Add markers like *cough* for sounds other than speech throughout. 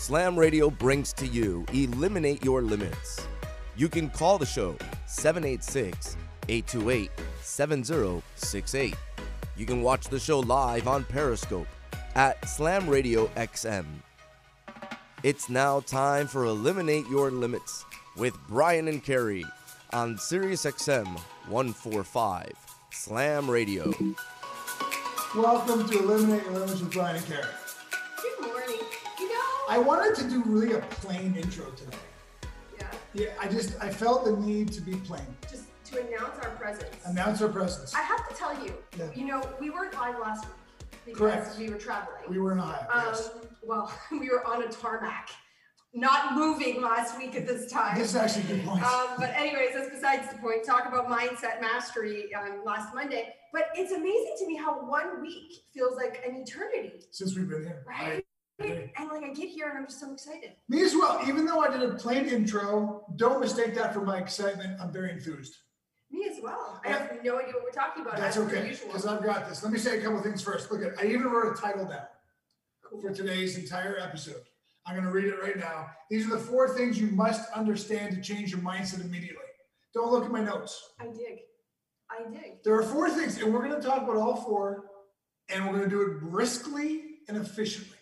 Slam Radio brings to you Eliminate Your Limits. You can call the show 786 828 7068. You can watch the show live on Periscope at Slam Radio XM. It's now time for Eliminate Your Limits with Brian and Carrie on SiriusXM 145 Slam Radio. Welcome to Eliminate Your Limits with Brian and Carrie. I wanted to do really a plain intro today. yeah, Yeah, I just I felt the need to be plain. just to announce our presence. Announce our presence. I have to tell you, Yeah. you know, we weren't live last week because Correct. we were traveling. We were in Ohio. um, yes. well, *laughs* we were on a tarmac, not moving last week at this time. This is actually a good point. Um, but anyways, that's besides the point. Talk about mindset mastery um, last Monday. But it's amazing to me how one week feels like an eternity, Since we've been here. right? I. And like I get here and I'm just so excited. Me as well. Even though I did a plain intro, don't mistake that for my excitement. I'm very enthused. Me as well. I have no idea what we're talking about. That's okay, because I've got this. Let me say a couple things first. Look at I even wrote a title down for today's entire episode. I'm going to read it right now. These are the four things you must understand to change your mindset immediately. Don't look at my notes. I dig. I dig. There are four things, and we're going to talk about all four, and we're going to do it briskly and efficiently.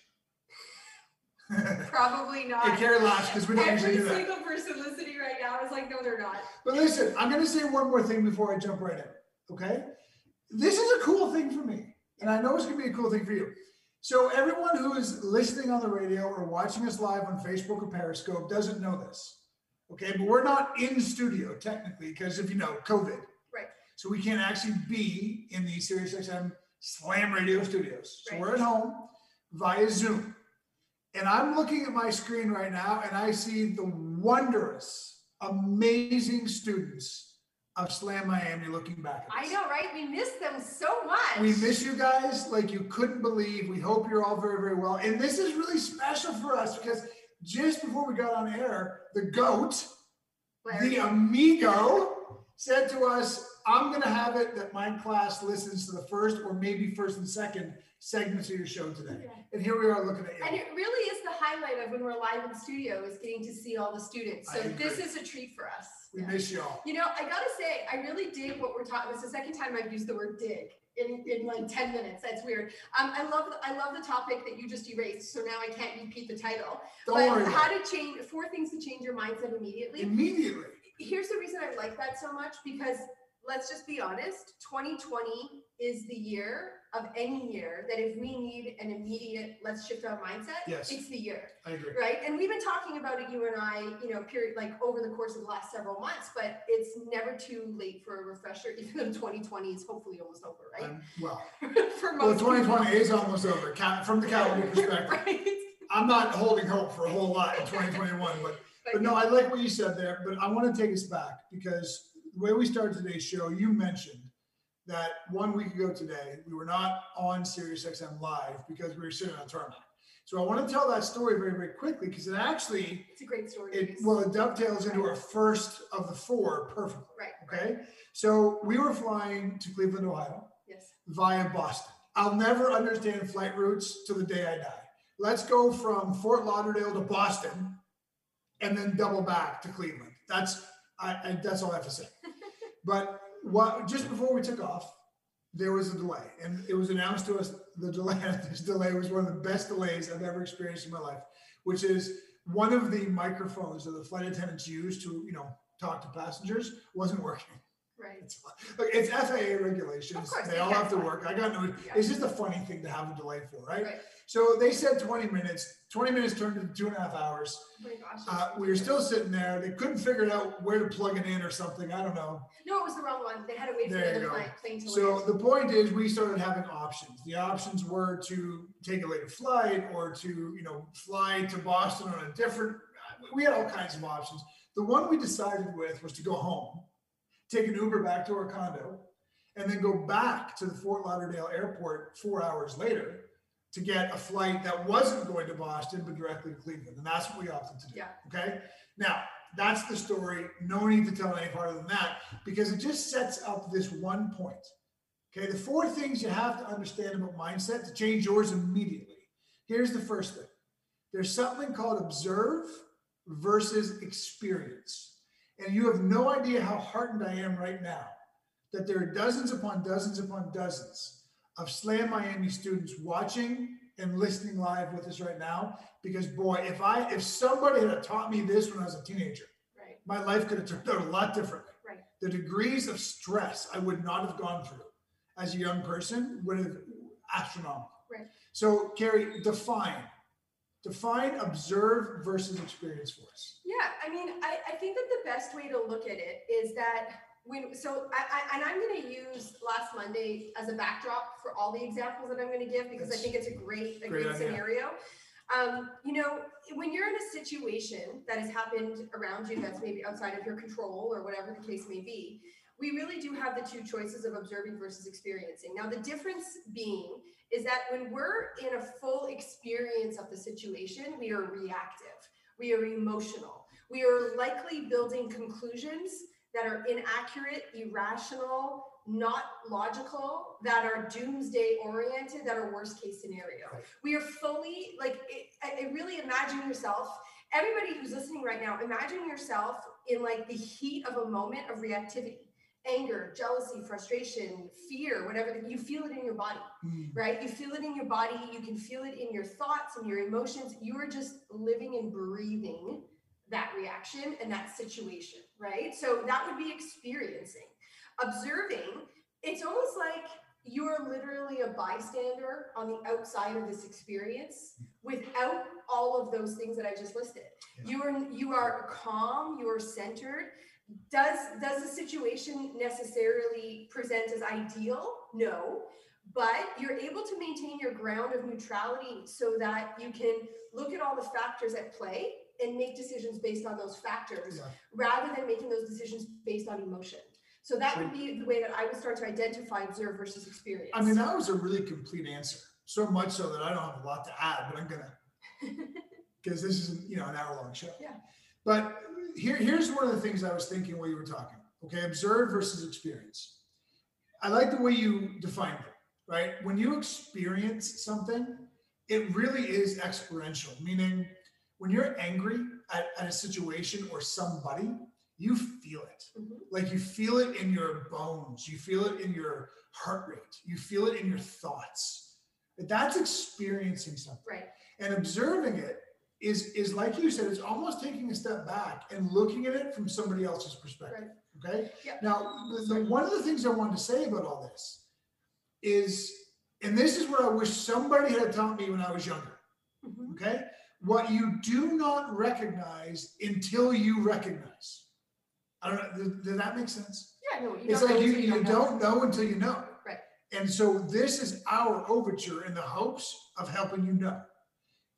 *laughs* Probably not. Hey, Carrie laughs because we don't Every usually do that. single person listening right now is like, no, they're not. But listen, I'm going to say one more thing before I jump right in. Okay. This is a cool thing for me, and I know it's going to be a cool thing for you. So, everyone who is listening on the radio or watching us live on Facebook or Periscope doesn't know this. Okay. But we're not in studio technically because if you know, COVID. Right. So, we can't actually be in the SiriusXM Slam Radio studios. So, Right. we're at home via Zoom. And I'm looking at my screen right now and I see the wondrous, amazing students of Slam Miami looking back at I know, right? We miss them so much. We miss you guys like you couldn't believe. We hope you're all very, very well. And this is really special for us because just before we got on air, the GOAT, Larry. the amigo, said to us, I'm going to have it that my class listens to the first or maybe first and second segments of your show today. Yeah. And here we are looking at you. And it really is the highlight of when we're live in the studio is getting to see all the students. So this is a treat for us. we Yeah. miss y'all. You know, I gotta say, I really dig what we're talking. It's the second time I've used the word dig in, in like 10 minutes. That's weird. Um, I love I love the topic that you just erased, so now I can't repeat the title. Don't but worry. how to change four things to change your mindset immediately. Immediately. here's the reason I like that so much because let's just be honest 2020 is the year of any year that if we need an immediate let's shift our mindset Yes. it's the year I agree. right and we've been talking about it you and i you know period like over the course of the last several months but it's never too late for a refresher *laughs* even though 2020 is hopefully almost over right Um, well, *laughs* for most well, most 2020 is almost over from the calendar *laughs* perspective. right I'm not holding hope for a whole lot in 2021, but but no, I like what you said there. But I want to take us back because the way we started today's show, you mentioned that one week ago today we were not on SiriusXM live because we were sitting on tarmac. So I want to tell that story very very quickly because it actually it's a great story it well it dovetails into our first of the four perfectly. right Okay, so we were flying to Cleveland, Ohio. yes via Boston. I'll never understand flight routes till the day I die. Let's go from Fort Lauderdale to Boston and then double back to Cleveland. That's I, I that's all I have to say. But what just before we took off, there was a delay, and it was announced to us the delay. *laughs* This delay was one of the best delays I've ever experienced in my life, which is one of the microphones that the flight attendants use to you know talk to passengers wasn't working. Right It's, look, it's FAA regulations. Course, they they all have to to. work. I got no. Yeah. It's just a funny thing to have a delay for, right? right So they said 20 minutes. 20 minutes turned into two and a half hours. oh my gosh Uh, we were still sitting there. They couldn't figure out where to plug it in or something. I don't know. No, it was the wrong one. They had to wait for There the you go. plane, plane to So land. the point is, we started having options. The options were to take a later flight or to, you know, fly to Boston on a different. We had all kinds of options. The one we decided with was to go home, take an Uber back to our condo, and then go back to the Fort Lauderdale airport four hours later to get a flight that wasn't going to Boston but directly to Cleveland. And that's what we opted to do. Yeah. Okay. Now, that's the story. No need to tell any farther than that because it just sets up this one point. Okay. The four things you have to understand about mindset to change yours immediately. Here's the first thing there's something called observe versus experience. And you have no idea how heartened I am right now that there are dozens upon dozens upon dozens of Slam Miami students watching and listening live with us right now. Because boy, if I if somebody had taught me this when I was a teenager, Right. my life could have turned out a lot differently. Right. The degrees of stress I would not have gone through as a young person would have astronomical. Right. So, Carrie, define, define, observe versus experience for us. Yeah, I mean, I, I think that the best way to look at it is that when, so I, I and I'm going to use last Monday as a backdrop for all the examples that I'm going to give because I think it's a great, a great great, scenario. Um, you know, when you're in a situation that has happened around you that's maybe outside of your control or whatever the case may be, we really do have the two choices of observing versus experiencing. Now, the difference being is that when we're in a full experience of the situation, we are reactive, we are emotional, we are likely building conclusions that are inaccurate, irrational, not logical, that are doomsday oriented, that are worst case scenario. We are fully like, it, I, I really imagine yourself. Everybody who's listening right now, imagine yourself in like the heat of a moment of reactivity, anger, jealousy, frustration, fear, whatever. You feel it in your body hmm. right? You feel it in your body, you can feel it in your thoughts and your emotions. You are just living and breathing that reaction and that situation, right? So that would be experiencing. Observing, it's almost like you're literally a bystander on the outside of this experience without all of those things that I just listed. Yeah. You are you are calm, you are centered. Does does the situation necessarily present as ideal? No but you're able to maintain your ground of neutrality so that you can look at all the factors at play and make decisions based on those factors Yeah. rather than making those decisions based on emotion. So that would be the way that I would start to identify observe versus experience. I mean, that was a really complete answer. So much so that I don't have a lot to add, but I'm gonna *laughs* because this is you know an hour long show. Yeah. But here, here's one of the things I was thinking while you were talking. Okay, observe versus experience. I like the way you defined it. Right, when you experience something, it really is experiential. Meaning, when you're angry at, at a situation or somebody, you feel it. Mhm. Like you feel it in your bones, you feel it in your heart rate, you feel it in your thoughts. That's experiencing something. right. And observing it is is like you said, it's almost taking a step back and looking at it from somebody else's perspective. Okay. Yep. Now, the, the, one of the things I wanted to say about all this is, and this is what I wish somebody had taught me when I was younger. Mhm. Okay. What you do not recognize until you recognize. I don't know. Does, does that make sense? Yeah, no, you It's don't like you, you know. don't know until you know. Right. And so this is our overture in the hopes of helping you know.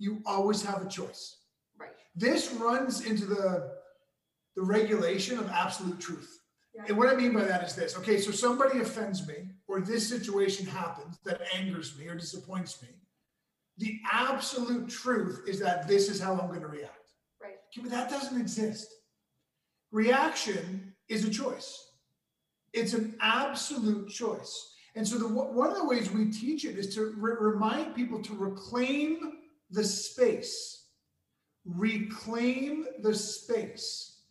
You always have a choice. Right. This runs into the the regulation of absolute truth. Yeah. And what I mean by that is this. Okay, so somebody offends me or this situation happens that angers me or disappoints me. The absolute truth is that this is how I'm going to react. Right. Okay, but that doesn't exist. Reaction is a choice. It's an absolute choice. And so the one of the ways we teach it is to re- remind people to reclaim the space, reclaim the space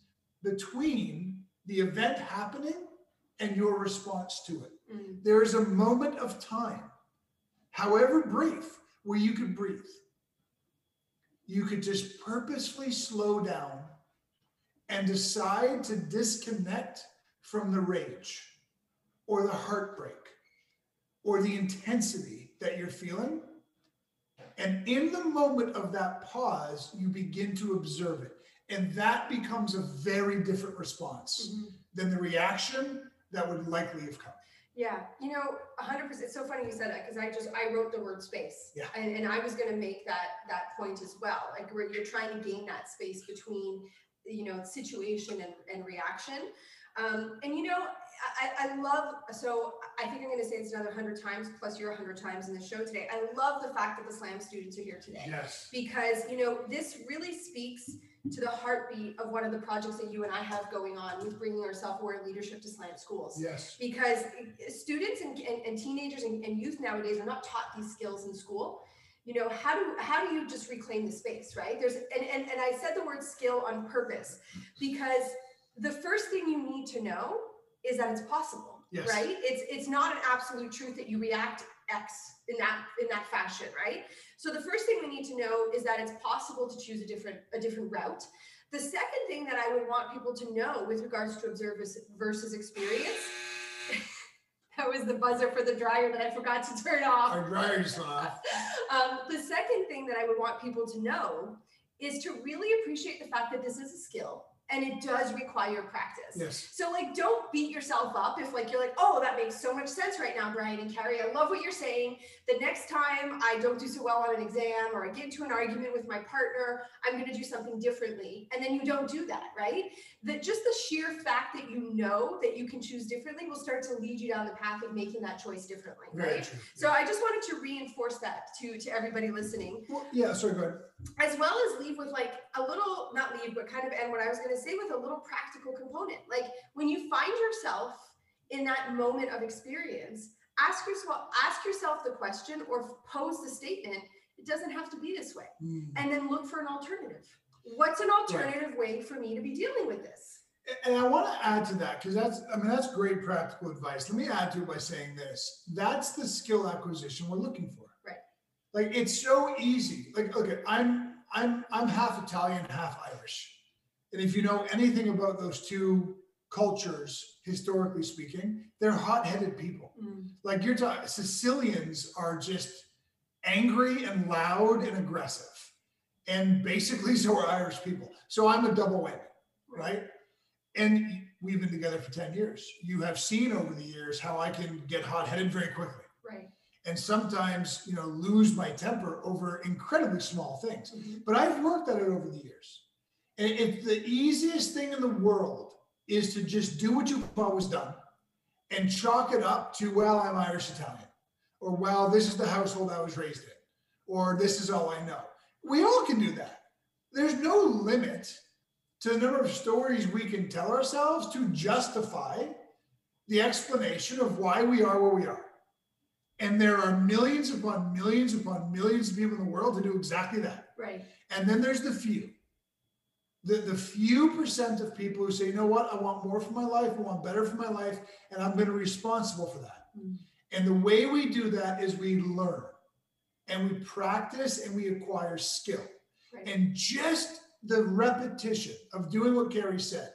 between the event happening and your response to it. Mm, There is a moment of time, however brief, where you could breathe. You could just purposefully slow down and decide to disconnect from the rage or the heartbreak or the intensity that you're feeling. And in the moment of that pause, you begin to observe it. And that becomes a very different response mhm. than the reaction that would likely have come. Yeah, you know, hundred percent. It's so funny you said that because I just I wrote the word space. Yeah. And, and I was going to make that that point as well. Like where you're trying to gain that space between you know situation and, and reaction. Um, and you know, I, I love so I think I'm going to say this another hundred times plus you're a hundred times in the show today. I love the fact that the Slam students are here today Yes. because you know this really speaks to the heartbeat of one of the projects that you and I have going on with bringing our self-aware leadership to Slam schools Yes. because students and, and, and teenagers and, and youth nowadays are not taught these skills in school you know how do how do you just reclaim the space right there's and and, and i said the word skill on purpose because the first thing you need to know is that it's possible Yes. right? It's it's not an absolute truth that you react x in that in that fashion right? So the first thing we need to know is that it's possible to choose a different a different route. The second thing that i would want people to know with regards to observe versus- experience *laughs* that was the buzzer for the dryer that i forgot to turn off. Our dryer's off. *laughs* um, the second thing that I would want people to know is to really appreciate the fact that this is a skill and it does require practice. Yes. So like don't beat yourself up if like you're like, oh, that makes so much sense right now, Brian and Carrie. I love what you're saying. The next time I don't do so well on an exam or I get into an argument with my partner, I'm gonna do something differently. And then you don't do that, right? That just the sheer fact that you know that you can choose differently will start to lead you down the path of making that choice differently. Right. true. So I just wanted to reinforce that to to everybody listening, Well, yeah, sorry, go ahead. as well as leave with like a little not leave, but kind of end what I was going to say with a little practical component. Like when you find yourself in that moment of experience, ask yourself ask yourself the question or pose the statement. It doesn't have to be this way, Mm. and then look for an alternative. What's an alternative way for me to be dealing with this? And I want to add to that because that's, I mean, that's great practical advice. Let me add to it by saying this that's the skill acquisition we're looking for. Right. Like it's so easy. Like, okay, I'm, I'm, I'm half Italian, half Irish. And if you know anything about those two cultures, historically speaking, they're hot headed people. Like you're talking, Sicilians are just angry and loud and aggressive. And basically, *laughs* so are Irish people. So I'm a double whammy, right? And we've been together for 10 years. You have seen over the years how I can get hot headed very quickly Right. and sometimes, you know, lose my temper over incredibly small things. Mhm. But I've worked at it over the years. And it's the easiest thing in the world is to just do what you've always done and chalk it up to, well, I'm Irish Italian, or well, this is the household I was raised in, or this is all I know. We all can do that. There's no limit to the number of stories we can tell ourselves to justify the explanation of why we are where we are. And there are millions upon millions upon millions of people in the world to do exactly that. Right. And then there's the few. The, the few percent of people who say, you know what, I want more for my life, I want better for my life, and I'm going to be responsible for that. Mm. And the way we do that is we learn and we practice and we acquire skill. Right. And just the repetition of doing what Carrie said,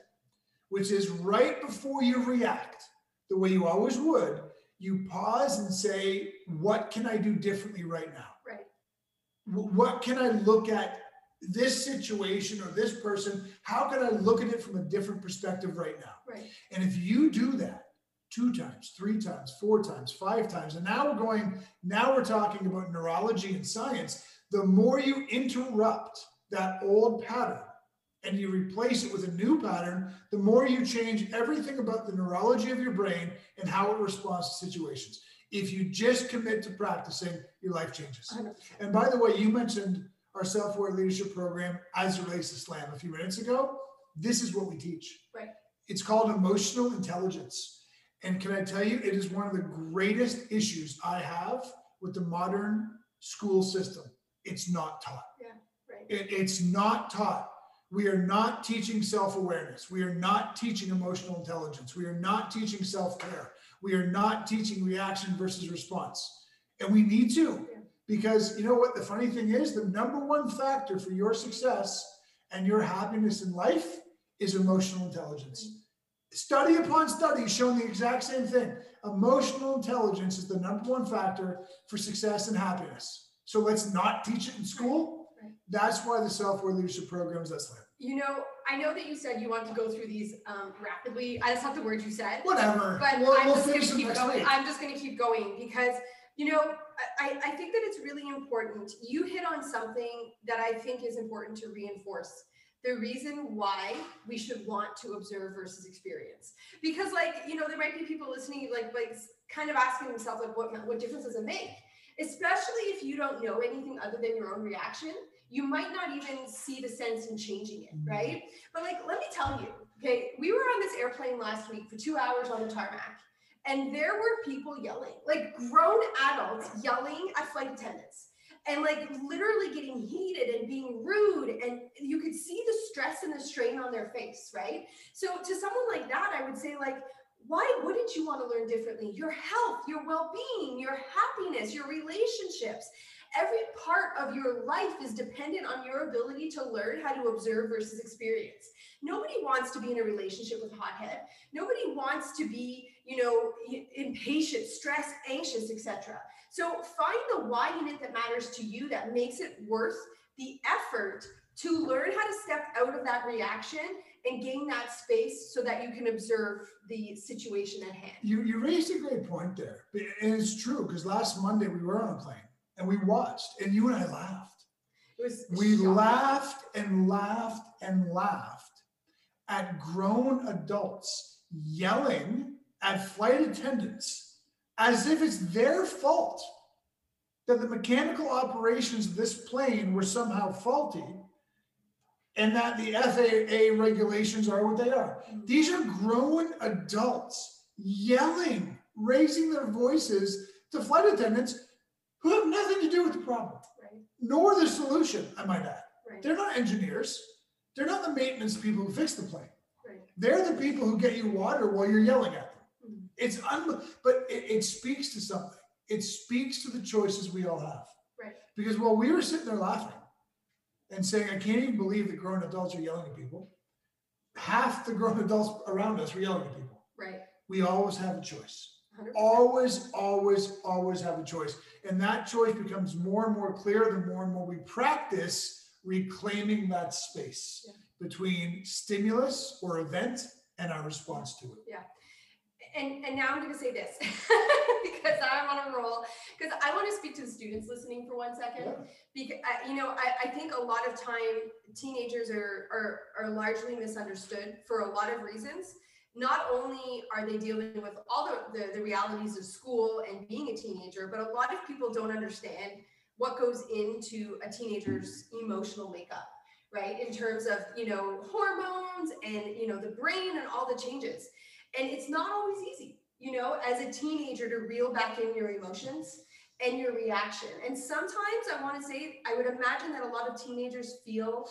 which is right before you react, the way you always would, you pause and say, What can I do differently right now? Right. What can I look at this situation or this person? How can I look at it from a different perspective right now? Right. And if you do that two times, three times, four times, five times, and now we're going, now we're talking about neurology and science, the more you interrupt that old pattern and you replace it with a new pattern, the more you change everything about the neurology of your brain and how it responds to situations. If you just commit to practicing, your life changes. And by the way, you mentioned our self-aware leadership program as it relates to SLAM a few minutes ago. This is what we teach. Right. It's called emotional intelligence. And can I tell you, it is one of the greatest issues I have with the modern school system. It's not taught. Yeah, Right. It- it's not taught. We are not teaching self awareness. We are not teaching emotional intelligence. We are not teaching self care. We are not teaching reaction versus response. And we need to. Because you know what? The funny thing is, the number one factor for your success and your happiness in life is emotional intelligence. Study upon study showing the exact same thing. Emotional intelligence is the number one factor for success and happiness. So let's not teach it in school. That's why the self-aware leadership programs that's like You know, I know that you said you want to go through these um, rapidly. I just have the words you said. whatever. but we'll, I'm we'll just gonna keep going. I'm just going to keep going because, you know, I, I think that it's really important. You hit on something that I think is important to reinforce the reason why we should want to observe versus experience. Because, like, you know, there might be people listening, like, like kind of asking themselves, like, what, what difference does it make? Especially if you don't know anything other than your own reaction, you might not even see the sense in changing it, Mhm. right? But like, let me tell you, okay, we were on this airplane last week for two hours on the tarmac, and there were people yelling, like grown adults yelling at flight attendants. and like literally getting heated and being rude. And you could see the stress and the strain on their face right? So to someone like that i would say like why wouldn't you want to learn differently? Your health your well-being your happiness your relationships. Every part of your life is dependent on your ability to learn how to observe versus experience. Nobody wants to be in a relationship with hothead. Nobody wants to be you know impatient stressed anxious etc so find the why in it that matters to you that makes it worth the effort to learn how to step out of that reaction and gain that space so that you can observe the situation at hand. You you raised a great point there. And it's true because last Monday we were on a plane and we watched and you and I laughed. It was We shocking. laughed and laughed and laughed at grown adults yelling at flight attendants as if it's their fault that the mechanical operations of this plane were somehow faulty and that the FAA regulations are what they are. These are grown adults yelling, raising their voices to flight attendants who have nothing to do with the problem Right, nor the solution, I might add. right, They're not engineers. They're not the maintenance people who fix the plane. right. They're the people who get you water while you're yelling at them. It's un, but it, it speaks to something. It speaks to the choices we all have. Right. Because while we were sitting there laughing and saying, I can't even believe that grown adults are yelling at people, half the grown adults around us were yelling at people. Right. We always have a choice. 100%. Always, always, always have a choice. And that choice becomes more and more clear the more and more we practice reclaiming that space Yeah. between stimulus or event and our response to it. And and now I'm going to say this *laughs* because I'm on a roll because I want to speak to the students listening for one second Yeah. because uh, I, you know I, I think a lot of time teenagers are, are are largely misunderstood for a lot of reasons. Not only are they dealing with all the, the the realities of school and being a teenager, but a lot of people don't understand what goes into a teenager's emotional makeup right in terms of you know hormones and you know the brain and all the changes and it's not always easy you know as a teenager to reel back in your emotions and your reaction. And sometimes i want to say i would imagine that a lot of teenagers feel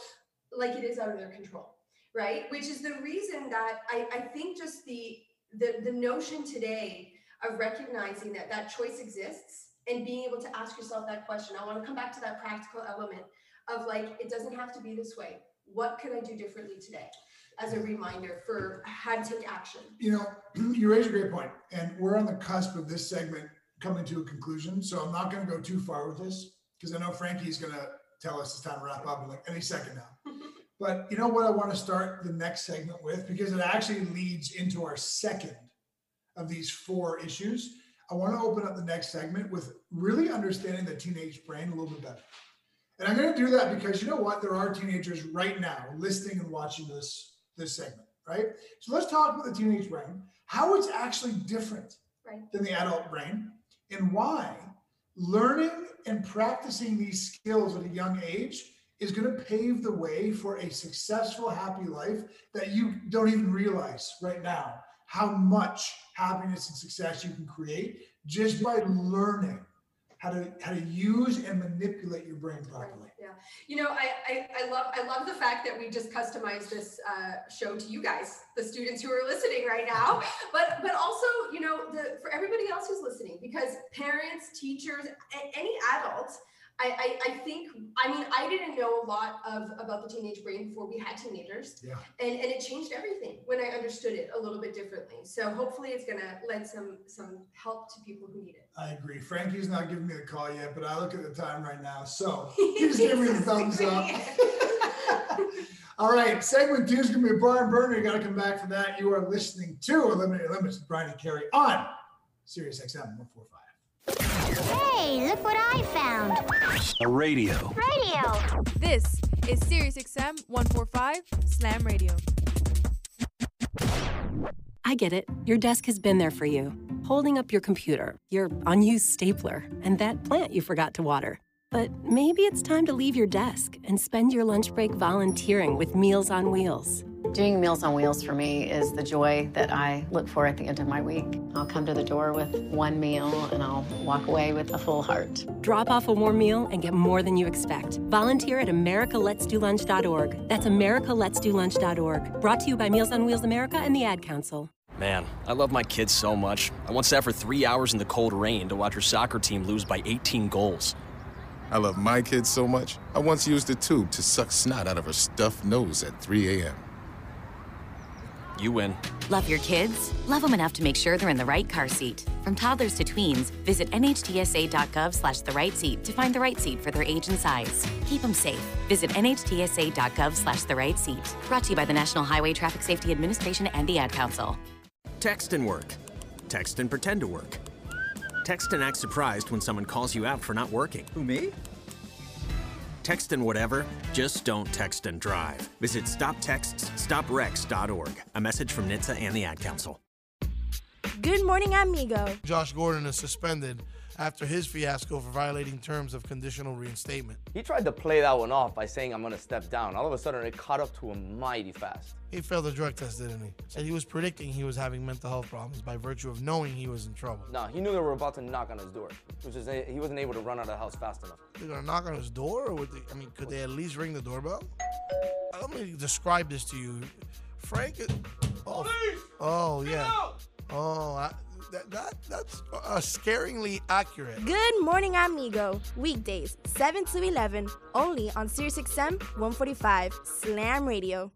like it is out of their control right? Which is the reason that i, I think just the, the the notion today of recognizing that that choice exists and being able to ask yourself that question. I want to come back to that practical element of like it doesn't have to be this way. What could i do differently today as a reminder for how to take action You know, *clears throat* you raise a great point, and we're on the cusp of this segment coming to a conclusion. So I'm not going to go too far with this because I know Frankie's going to tell us it's time to wrap up in like any second now. *laughs* But you know what I want to start the next segment with because it actually leads into our second of these four issues. I want to open up the next segment with really understanding the teenage brain a little bit better. And I'm going to do that because you know what? There are teenagers right now listening and watching this this segment, right? So let's talk about the teenage brain, how it's actually different Right. than the adult brain, and why learning and practicing these skills at a young age is going to pave the way for a successful, happy life that you don't even realize right now how much happiness and success you can create just by learning how to how to use and manipulate your brain properly. You know, I, I I love I love the fact that we just customized this uh, show to you guys, the students who are listening right now, but but also you know the for everybody else who's listening because parents, teachers, any adults. I, I, I think I mean I didn't know a lot of about the teenage brain before we had teenagers Yeah. and and it changed everything when I understood it a little bit differently so hopefully it's gonna lend some some help to people who need it I agree. Frankie's not giving me the call yet, but I look at the time right now. So *laughs* he's giving me the thumbs up. *laughs* All right, segment two is going to be a barn burner. You got to come back for that. You are listening to Eliminated Limits with Brian and Carrie on Sirius XM 145. Hey, look what I found. A radio. Radio. This is Sirius XM 145 Slam Radio. I get it. Your desk has been there for you, holding up your computer, your unused stapler, and that plant you forgot to water. But maybe it's time to leave your desk and spend your lunch break volunteering with Meals on Wheels. Doing Meals on Wheels for me is the joy that I look for at the end of my week. I'll come to the door with one meal and I'll walk away with a full heart. Drop off a warm meal and get more than you expect. Volunteer at americaletsdolunch.org. That's americaletsdolunch.org. Brought to you by Meals on Wheels America and the Ad Council. Man, I love my kids so much. I once sat for three hours in the cold rain to watch her soccer team lose by 18 goals. I love my kids so much, I once used a tube to suck snot out of her stuffed nose at 3 a.m. You win. Love your kids? Love them enough to make sure they're in the right car seat. From toddlers to tweens, visit nhtsa.gov slash the right seat to find the right seat for their age and size. Keep them safe. Visit nhtsa.gov slash the right seat. Brought to you by the National Highway Traffic Safety Administration and the Ad Council. Text and work. Text and pretend to work. Text and act surprised when someone calls you out for not working. Who, me? Text and whatever, just don't text and drive. Visit stoptextsstopwrecks.org. A message from NHTSA and the Ad Council. Good morning, amigo. Josh Gordon is suspended after his fiasco for violating terms of conditional reinstatement. He tried to play that one off by saying, I'm going to step down. All of a sudden, it caught up to him mighty fast. He failed the drug test, didn't he? Said he was predicting he was having mental health problems by virtue of knowing he was in trouble. No, he knew they were about to knock on his door, which is he wasn't able to run out of the house fast enough. They're gonna knock on his door, or would they? I mean, could they at least ring the doorbell? Let me describe this to you, Frank. Oh, oh yeah. Oh, I, that, that that's uh, scaringly accurate. Good morning, amigo. Weekdays, 7 to 11, only on SiriusXM 145 Slam Radio.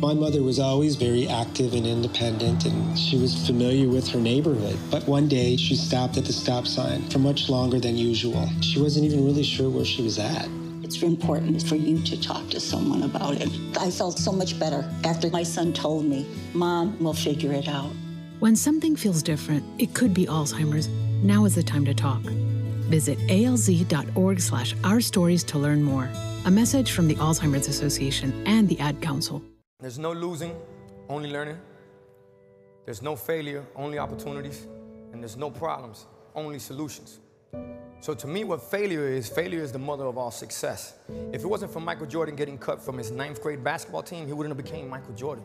My mother was always very active and independent, and she was familiar with her neighborhood. But one day, she stopped at the stop sign for much longer than usual. She wasn't even really sure where she was at. It's important for you to talk to someone about it. I felt so much better after my son told me, Mom, we'll figure it out. When something feels different, it could be Alzheimer's. Now is the time to talk. Visit alz.org slash our stories to learn more. A message from the Alzheimer's Association and the Ad Council. There's no losing, only learning. There's no failure, only opportunities. And there's no problems, only solutions. So to me, what failure is, failure is the mother of all success. If it wasn't for Michael Jordan getting cut from his ninth grade basketball team, he wouldn't have became Michael Jordan.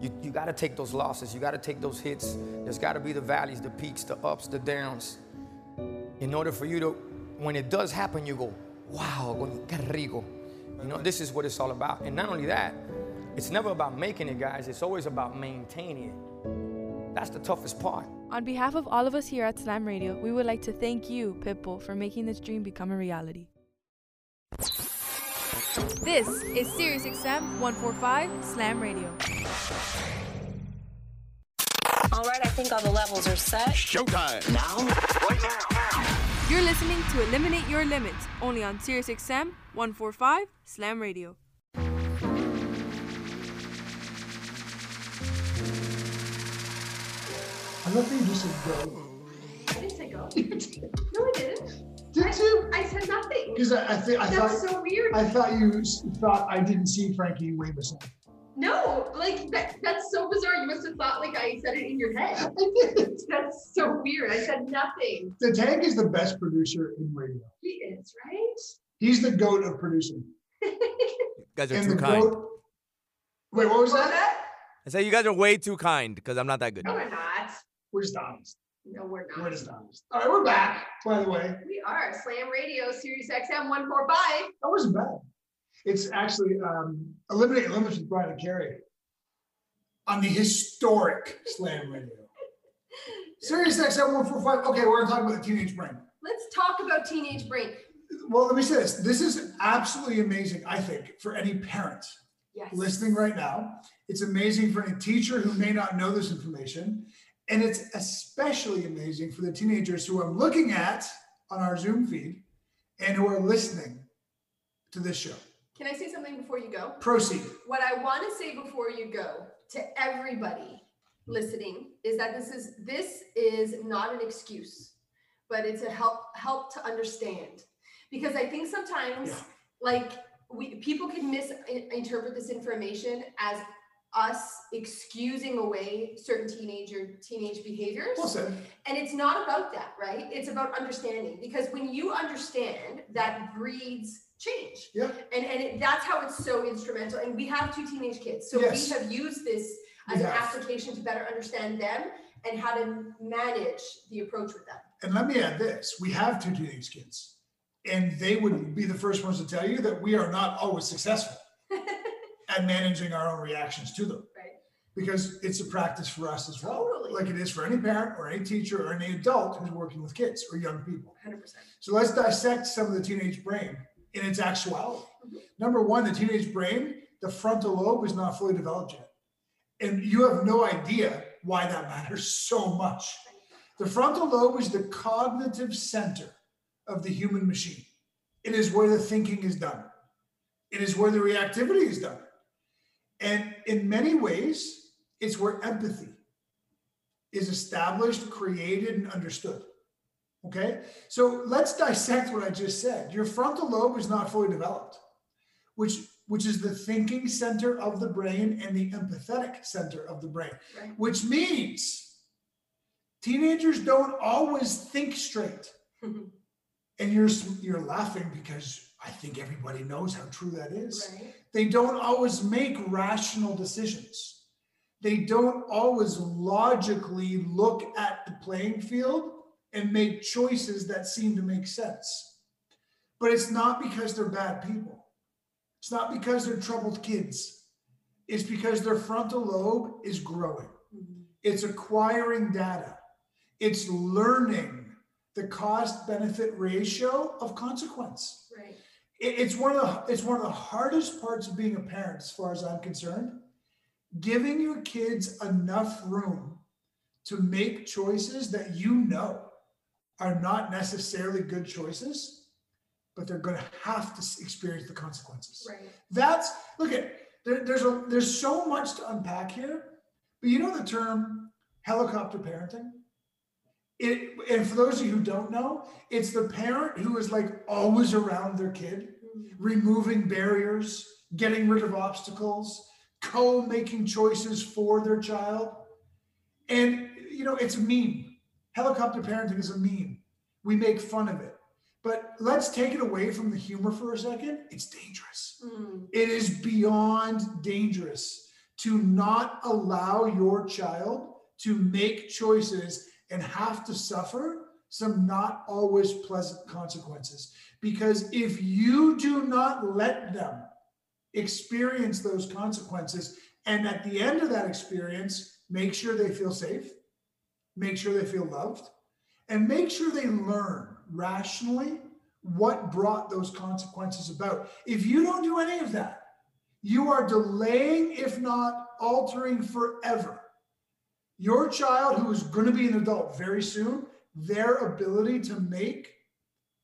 You, you got to take those losses. You got to take those hits. There's got to be the valleys, the peaks, the ups, the downs. In order for you to, when it does happen, you go, wow, qué rico. You know, this is what it's all about. And not only that, it's never about making it, guys. It's always about maintaining it. That's the toughest part. On behalf of all of us here at Slam Radio, we would like to thank you, Pitbull, for making this dream become a reality. This is SiriusXM 145 Slam Radio. All right, I think all the levels are set. Showtime. Now? Right now. You're listening to Eliminate Your Limits, only on SiriusXM 145 Slam Radio. I love that you just said go. I didn't say go. *laughs* no, I didn't. Did I, you? I said nothing. Because I, I think I That's thought so weird. I thought you thought I didn't see Frankie wave us in. No, like that, that's so bizarre. You must have thought like I said it in your head. *laughs* That's so weird. I said nothing. The Tank is the best producer in radio. He is, right? He's the goat of producing. *laughs* You guys are And too kind. goat- Wait, what was that? I said you guys are way too kind because I'm not that good. No, we're not. We're just honest. No, we're not. We're just honest. All right, we're back. By the way, We are Slam Radio, Sirius XM 145. that wasn't bad. It's actually um, Eliminate Limits with Brian and Carrie on the historic Slam Radio. *laughs* Sirius XM 145. Okay, we're going to talk about the teenage brain. Let's talk about teenage brain. Well, let me say this. This is absolutely amazing, I think, for any parent Yes. listening right now. It's amazing for any teacher who may not know this information. And it's especially amazing for the teenagers who I'm looking at on our Zoom feed and who are listening to this show. Can I say something before you go? Proceed. What I want to say before you go to everybody listening is that this is this is not an excuse, but it's a help help to understand. Because I think sometimes like we people can misinterpret this information as us excusing away certain teenager teenage behaviors. Well. And it's not about that, right? It's about understanding because when you understand that breeds change. Yeah. And and it, that's how it's so instrumental. And we have two teenage kids, so Yes. we have used this as We an application to better understand them and how to manage the approach with them. And let me add this we have two teenage kids, and they would be the first ones to tell you that we are not always successful at managing our own reactions to them. Right. Because it's a practice for us as well, like it is for any parent or any teacher or any adult who's working with kids or young people. 100%. So let's dissect some of the teenage brain in its actuality. Mm-hmm. Number one, the teenage brain, the frontal lobe is not fully developed yet. And you have no idea why that matters so much. The frontal lobe is the cognitive center of the human machine. It is where the thinking is done. It is where the reactivity is done. And in many ways, it's where empathy is established, created, and understood. Okay? So let's dissect what I just said. Your frontal lobe is not fully developed, which which is the thinking center of the brain and the empathetic center of the brain, Right. which means teenagers don't always think straight. *laughs* and you're you're laughing because I think everybody knows how true that is. Right. They don't always make rational decisions. They don't always logically look at the playing field and make choices that seem to make sense. But it's not because they're bad people. It's not because they're troubled kids. It's because their frontal lobe is growing. Mm-hmm. It's acquiring data. It's learning the cost benefit ratio of consequence. It's one of the it's one of the hardest parts of being a parent as far as i'm concerned. Giving your kids enough room to make choices that you know are not necessarily good choices but they're going to have to experience the consequences. Right. that's look at there, there's a there's so much to unpack here but you know the term helicopter parenting? It and for those of you who don't know it's the parent who is like always around their kid removing barriers getting rid of obstacles co-making choices for their child. And you know it's a meme. Helicopter parenting is a meme. We make fun of it. But let's take it away from the humor for a second. It's dangerous. Mm. it is beyond dangerous to not allow your child to make choices and have to suffer some not always pleasant consequences. Because if you do not let them experience those consequences, and at the end of that experience, make sure they feel safe, make sure they feel loved, and make sure they learn rationally what brought those consequences about. If you don't do any of that, you are delaying, if not altering forever, your child who is going to be an adult very soon, their ability to make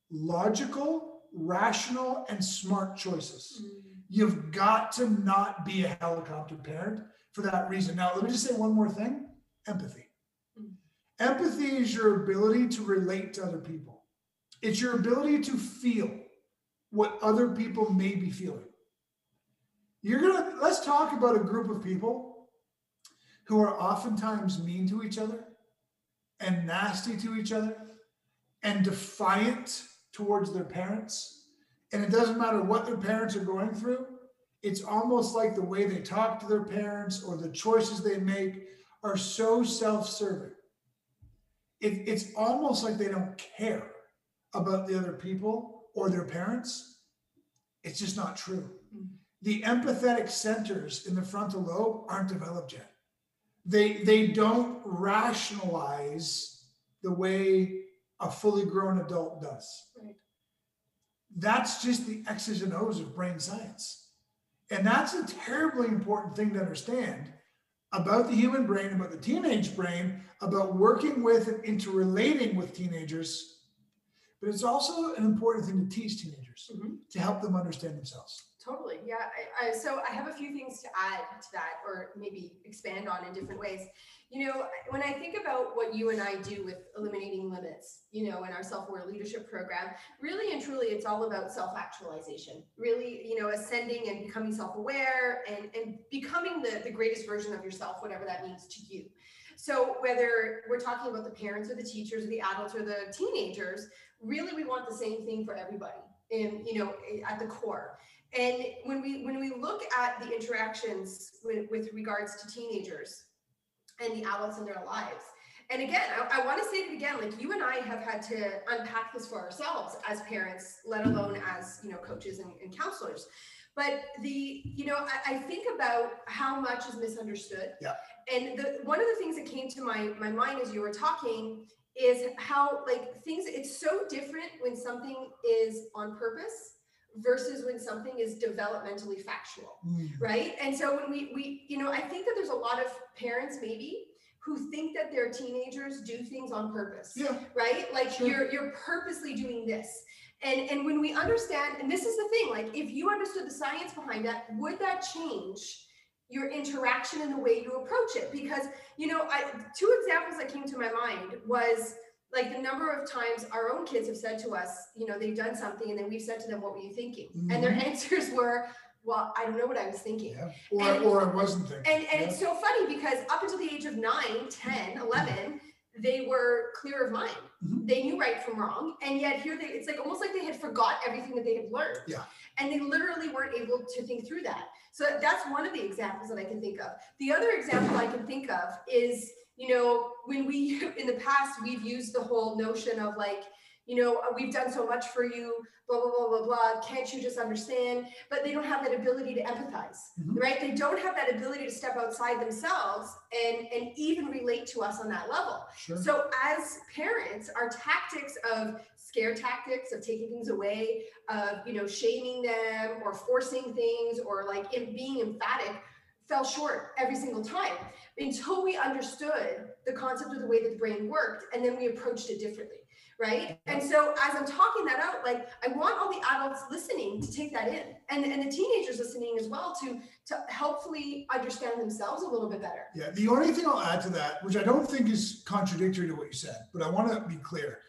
logical, rational, and smart choices. Mm. You've got to not be a helicopter parent for that reason. Now, let me just say one more thing empathy. Mm. Empathy is your ability to relate to other people, it's your ability to feel what other people may be feeling. You're gonna let's talk about a group of people who are oftentimes mean to each other and nasty to each other and defiant towards their parents. And it doesn't matter what their parents are going through, it's almost like the way they talk to their parents or the choices they make are so self serving. It, it's almost like they don't care about the other people or their parents. It's just not true. Mm. The empathetic centers in the frontal lobe aren't developed yet they they don't rationalize the way a fully grown adult does. Right. That's just the X's and O's of brain science. And that's a terribly important thing to understand about the human brain, about the teenage brain, about working with and interrelating with teenagers. But it's also an important thing to teach teenagers mm-hmm. to help them understand themselves. Yeah. I, I, so I have a few things to add to that, or maybe expand on in different ways. You know, when I think about what you and I do with eliminating limits, you know, in our self-aware leadership program, really and truly, it's all about self-actualization. Really, you know, ascending and becoming self-aware and and becoming the the greatest version of yourself, whatever that means to you. So whether we're talking about the parents or the teachers or the adults or the teenagers, really we want the same thing for everybody in you know at the core and when we when we look at the interactions with, with regards to teenagers and the adults in their lives and again i, I want to say it again like you and i have had to unpack this for ourselves as parents let alone as you know coaches and, and counselors. But the you know I, I, think about how much is misunderstood. Yeah. And the one of the things that came to my my mind as you were talking is how like things it's so different when something is on purpose versus when something is developmentally factual Mm. right and so when we we you know i think that there's a lot of parents maybe who think that their teenagers do things on purpose Yeah. right like Sure. you're you're purposely doing this and and when we understand and this is the thing like if you understood the science behind that would that change your interaction and the way you approach it because you know i two examples that came to my mind was like the number of times our own kids have said to us you know they've done something and then we've said to them what were you thinking and their Mhm. answers *laughs* were well i don't know what i was thinking Or, And- or I wasn't thinking. and, and Yeah. it's so funny because up until the age of 9 10 11 they were clear of mind Mm-hmm. they knew right from wrong and yet here they it's like almost like they had forgot everything that they had learned Yeah. and they literally weren't able to think through that so that's one of the examples that i can think of the other example i can think of is you know when we *laughs* in the past we've used the whole notion of like you know uh, we've done so much for you blah blah blah blah blah can't you just understand? But they don't have that ability to empathize mm-hmm. right? They don't have that ability to step outside themselves and and even relate to us on that level. Sure. so as parents our tactics of scare tactics of taking things away of you know shaming them or forcing things or like being emphatic fell short every single time until we understood the concept of the way that the brain worked and then we approached it differently right and so as i'm talking that out like i want all the adults listening to take that in and, and the teenagers listening as well to to helpfully understand themselves a little bit better Yeah, the only thing I'll add to that, which I don't think is contradictory to what you said, but I want to be clear.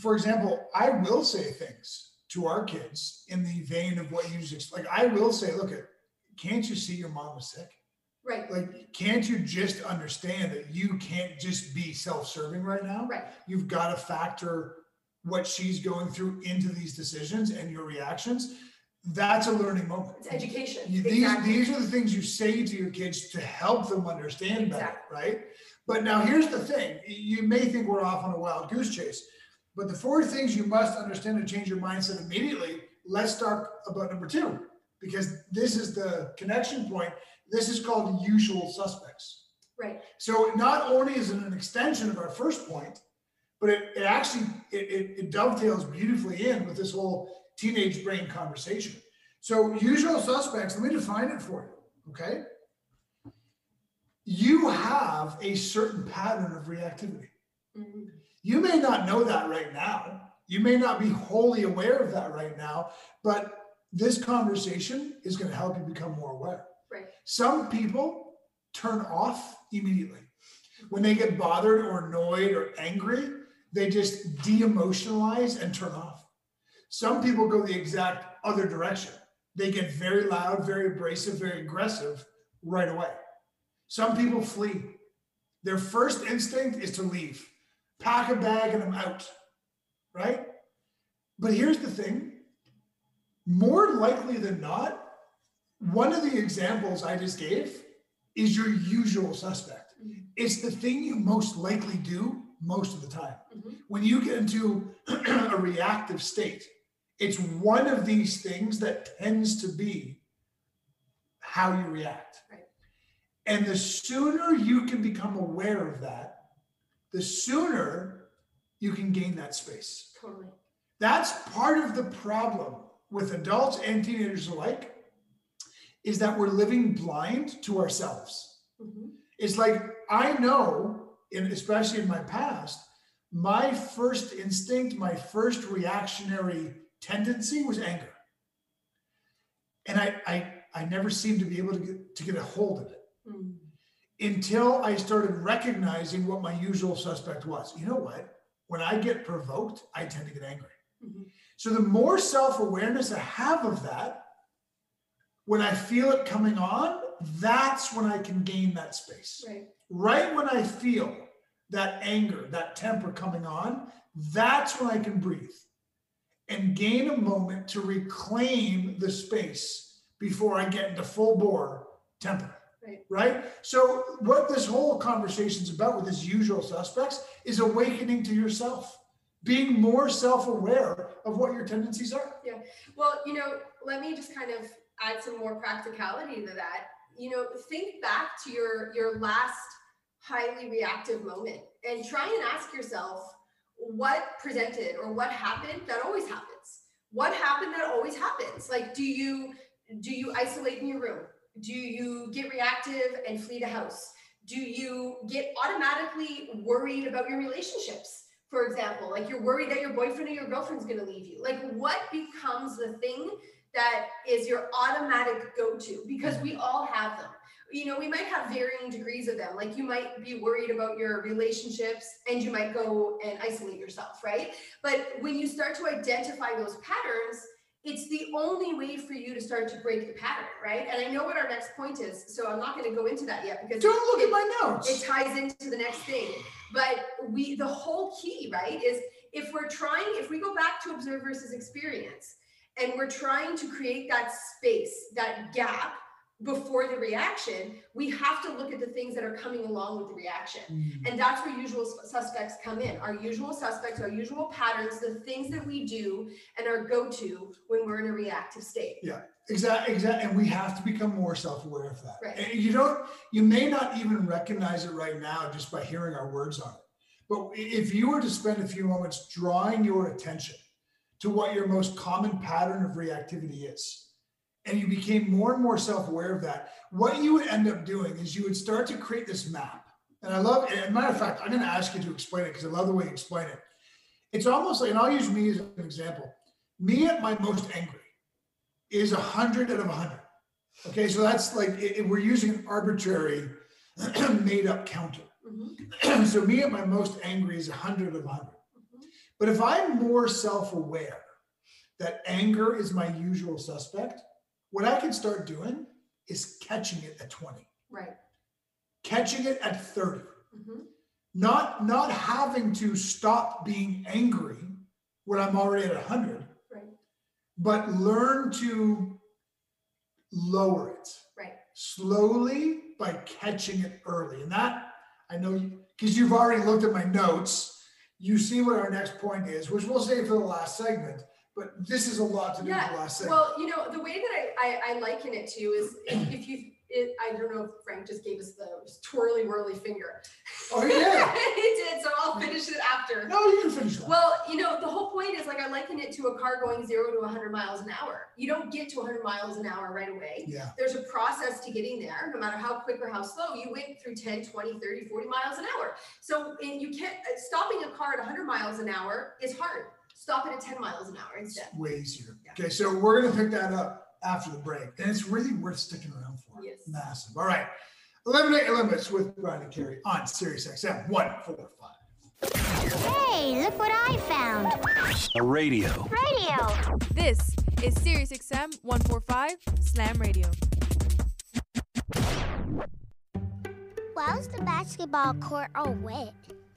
For example, I will say things to our kids in the vein of what you just like. I will say, look, at can't you see your mom was sick? right Like, can't you just understand that you can't just be self-serving right now? Right. You've got to factor what she's going through into these decisions and your reactions. That's a learning moment. it's education You- These, exactly. these are the things you say to your kids to help them understand better, right? But now here's the thing you may think we're off on a wild goose chase, but the four things you must understand to change your mindset immediately, let's talk about number two, because this is the connection point. This is called the usual suspects. right So not only is it an extension of our first point, but it, it actually it, it, it dovetails beautifully in with this whole teenage brain conversation. So usual suspects, let me define it for you. Okay. You have a certain pattern of reactivity. Mhm. You may not know that right now. You may not be wholly aware of that right now, but this conversation is going to help you become more aware. right Some people turn off immediately. When they get bothered or annoyed or angry, they just de emotionalize and turn off. Some people go the exact other direction. They get very loud, very abrasive, very aggressive right away. Some people flee. Their first instinct is to leave, pack a bag, and I'm out, right? But here's the thing more likely than not, one of the examples I just gave is your usual suspect. It's the thing you most likely do most of the time. Mm-hmm. When you get into *clears throat* a reactive state, it's one of these things that tends to be how you react. And the sooner you can become aware of that, the sooner you can gain that space. totally That's part of the problem with adults and teenagers alike is that we're living blind to ourselves. Mm-hmm. It's like I know, and especially in my past, my first instinct, my first reactionary tendency was anger. And I, I, I never seemed to be able to get, to get a hold of it mm. until I started recognizing what my usual suspect was. You know what? When I get provoked, I tend to get angry. Mm-hmm. So the more self awareness I have of that, when I feel it coming on, that's when I can gain that space. Right. Right when I feel that anger, that temper coming on, that's when I can breathe and gain a moment to reclaim the space before I get into full bore temper. Right. Right. So, what this whole conversation is about with his usual suspects is awakening to yourself, being more self aware of what your tendencies are. Yeah. Well, you know, let me just kind of add some more practicality to that. You know, think back to your your last highly reactive moment and try and ask yourself what presented or what happened that always happens. What happened that always happens? Like do you do you isolate in your room? Do you get reactive and flee the house? Do you get automatically worried about your relationships? For example, like you're worried that your boyfriend or your girlfriend's going to leave you. Like what becomes the thing that is your automatic go-to? Because we all have them. You know we might have varying degrees of them. Like you might be worried about your relationships and you might go and isolate yourself right? But when you start to identify those patterns it's the only way for you to start to break the pattern right? And i know what our next point is so i'm not going to go into that yet because Don't look it, at my notes. it ties into the next thing but we the whole key right is if we're trying if we go back to observe versus experience and we're trying to create that space, that gap before the reaction, we have to look at the things that are coming along with the reaction. Mm-hmm. And that's where usual suspects come in. Our usual suspects, our usual patterns, the things that we do and our go to when we're in a reactive state. Yeah, exactly, exactly. And we have to become more self-aware of that. Right. And you don't, you may not even recognize it right now just by hearing our words on it. But if you were to spend a few moments drawing your attention to what your most common pattern of reactivity is, and you became more and more self-aware of that, what you would end up doing is you would start to create this map. And I love, and matter of fact, I'm going to ask you to explain it because I love the way you explain it. It's almost like, and I'll use me as an example. Me at my most angry is a hundred out of a hundred. Okay, so that's like it, it- we're using an arbitrary, *clears throat* made up counter. Mm-hmm. so me at my most angry is a hundred of a 100 mm-hmm. But if I'm more self-aware that anger is my usual suspect, what I can start doing is catching it at 20, Right. catching it at 30 mm-hmm. not not having to stop being angry when I'm already at 100, Right. but learn to lower it Right. slowly by catching it early. And that I know you because you've already looked at my notes, you see what our next point is, which we'll save for the last segment. But this is a lot to do with the last segment. Well, you know, the way that I, I, I liken it to is if, if you, it, I don't know if Frank just gave us the twirly whirly finger. Oh, yeah. *laughs* he did, so I'll finish it after. No, you can finish that. Well, you know, the whole point is like I liken it to a car going zero to 100 miles an hour. You don't get to 100 miles an hour right away. Yeah. There's a process to getting there, no matter how quick or how slow. You went through 10, 20, 30, 40 miles an hour. So and you can't, uh, stopping a car at 100 miles an hour is hard. Stop it at 10 miles an hour instead. way easier. Okay, so we're gonna pick that up after the break, and it's really worth sticking around for. Yes. Massive. All right, eliminate your limits with Brian and Carrie on Sirius XM one four five. Hey, look what I found. A radio. Radio. This is Sirius XM 145 Slam Radio. Why was the basketball court all wet?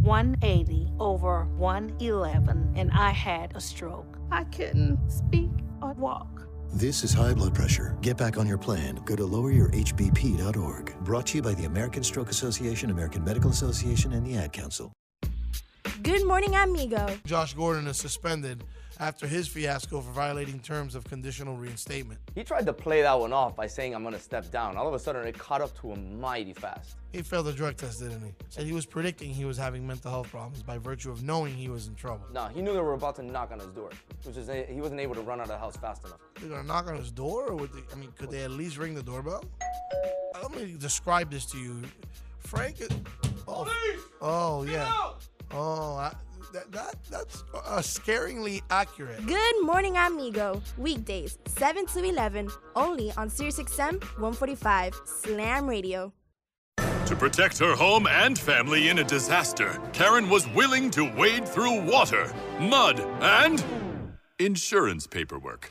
180 over 111, and I had a stroke. I couldn't speak or walk. This is high blood pressure. Get back on your plan. Go to loweryourhbp.org. Brought to you by the American Stroke Association, American Medical Association, and the Ad Council. Good morning, amigo. Josh Gordon is suspended after his fiasco for violating terms of conditional reinstatement. He tried to play that one off by saying, I'm going to step down. All of a sudden, it caught up to him mighty fast. He failed the drug test, didn't he? Said he was predicting he was having mental health problems by virtue of knowing he was in trouble. No, he knew they were about to knock on his door, which is he wasn't able to run out of the house fast enough. They're gonna knock on his door, or would they, I mean, could they at least ring the doorbell? Let me describe this to you. Frank, is- oh, oh yeah, oh, I, that, that that's uh, scaringly accurate. Good morning, amigo. Weekdays, 7 to 11, only on SiriusXM 145 Slam Radio. To protect her home and family in a disaster, Karen was willing to wade through water, mud, and insurance paperwork.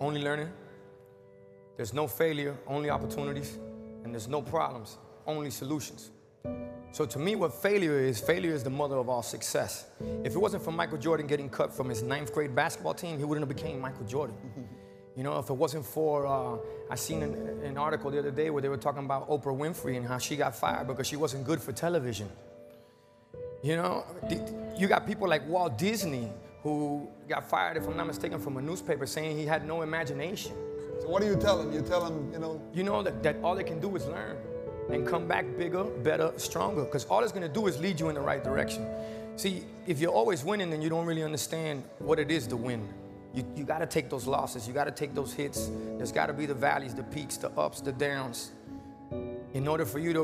only learning. There's no failure, only opportunities. And there's no problems, only solutions. So to me, what failure is, failure is the mother of all success. If it wasn't for Michael Jordan getting cut from his ninth grade basketball team, he wouldn't have became Michael Jordan. *laughs* You know, if it wasn't for, uh, I seen an, an article the other day where they were talking about Oprah Winfrey and how she got fired because she wasn't good for television. You know, you got people like Walt Disney who got fired, if I'm not mistaken, from a newspaper saying he had no imagination. So what do you tell him? You tell him, you know, You know that, that all they can do is learn and come back bigger, better, stronger, because all it's gonna do is lead you in the right direction. See, if you're always winning, then you don't really understand what it is to win. You, you gotta take those losses, you gotta take those hits. There's gotta be the valleys, the peaks, the ups, the downs. In order for you to,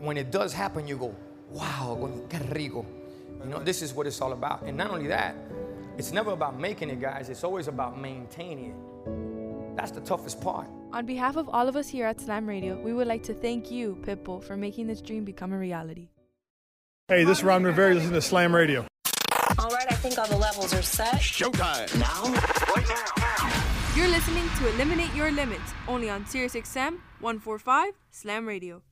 when it does happen, you go, wow, qué rico. You know, this is what it's all about. And not only that, it's never about making it, guys, it's always about maintaining it. That's the toughest part. On behalf of all of us here at Slam Radio, we would like to thank you, Pitbull, for making this dream become a reality. Hey, this is Ron Rivera. Listen to Slam Radio. All right, I think all the levels are set. Showtime. Now? Right now. You're listening to Eliminate Your Limits, only on SiriusXM 145 Slam Radio.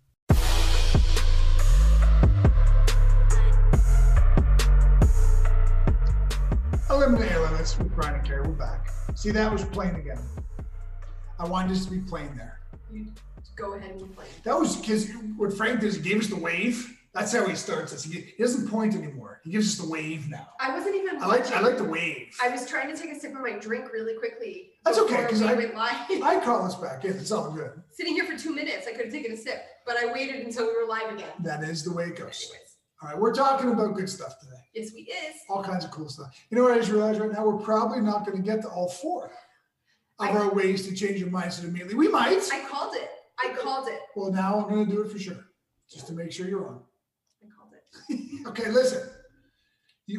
Eliminate with Brian and Carrie. We're back. See, that was plain again. I wanted us to be plain there. You go ahead and play. That was because what Frank does, he gave us the wave. That's how he starts us. He, he doesn't point anymore. He gives us the wave now. I wasn't even. I like I like the wave. I was trying to take a sip of my drink really quickly. That's okay because we I, went live. *laughs* I call us back in. It's all good. Sitting here for two minutes, I could have taken a sip, but I waited until we were live again. That is the way it goes. All right, we're talking about good stuff today. Yes, we is. All kinds of cool stuff. You know what I just realized right now? We're probably not going to get to all four of our ways to change your mindset immediately. We might. I called it. I called it. Well, now I'm going to do it for sure, just to make sure you're on. I called it. *laughs* Okay, listen.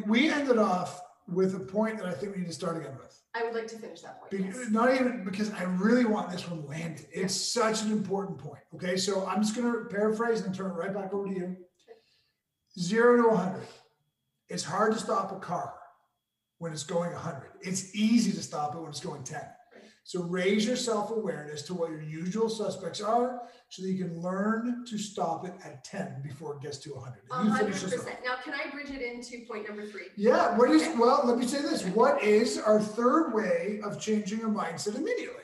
We ended off with a point that I think we need to start again with. I would like to finish that point. Be- yes. Not even because I really want this one landed. It's such an important point. Okay, so I'm just going to paraphrase and turn it right back over to you. Zero to 100. It's hard to stop a car when it's going 100. It's easy to stop it when it's going 10. So raise your self awareness to what your usual suspects are so that you can learn to stop it at 10 before it gets to 100. And hundred finish this off. percent. Now, can I bridge it into point number three? Yeah, what is, Okay. well, let me say this. What is our third way of changing your mindset immediately?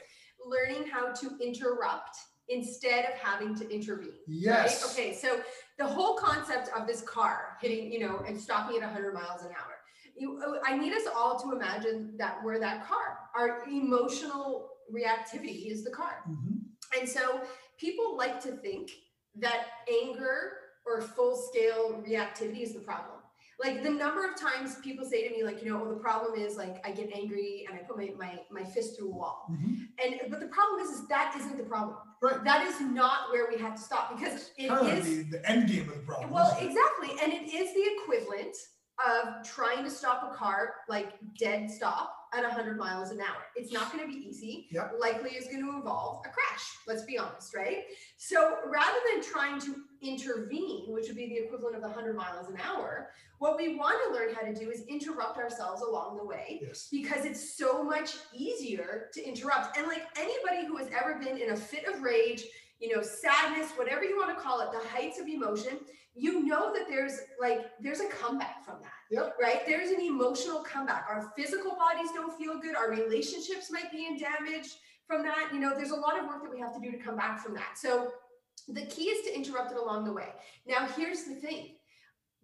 learning how to interrupt instead of having to intervene. Yes. Right? Okay, so the whole concept of this car hitting, you know, and stopping at 100 miles an hour. You, oh, I need us all to imagine that we're that car. Our emotional reactivity is the car. Mm-hmm. And so people like to think that anger or full scale reactivity is the problem. Like the number of times people say to me, like, you know, oh, the problem is like I get angry and I put my my, my fist through a wall. Mm-hmm. And but the problem is, is that isn't the problem. Right. That is not where we have to stop because it Kind is the, the end game of the problem. well, exactly. And it is the equivalent of trying to stop a car like dead stop at 100 miles an hour. It's not going to be easy. Yep. Likely is going to involve a crash. Let's be honest, right? So rather than trying to intervene, which would be the equivalent of the 100 miles an hour, what we want to learn how to do is interrupt ourselves along the way Yes. because it's so much easier to interrupt. And like anybody who has ever been in a fit of rage, you know, sadness, whatever you want to call it, the heights of emotion, you know that there's like there's a comeback from that. Yep. Right? There's an emotional comeback. Our physical bodies don't feel good. Our relationships might be in damage from that. You know, there's a lot of work that we have to do to come back from that. So the key is to interrupt it along the way. Now, here's the thing.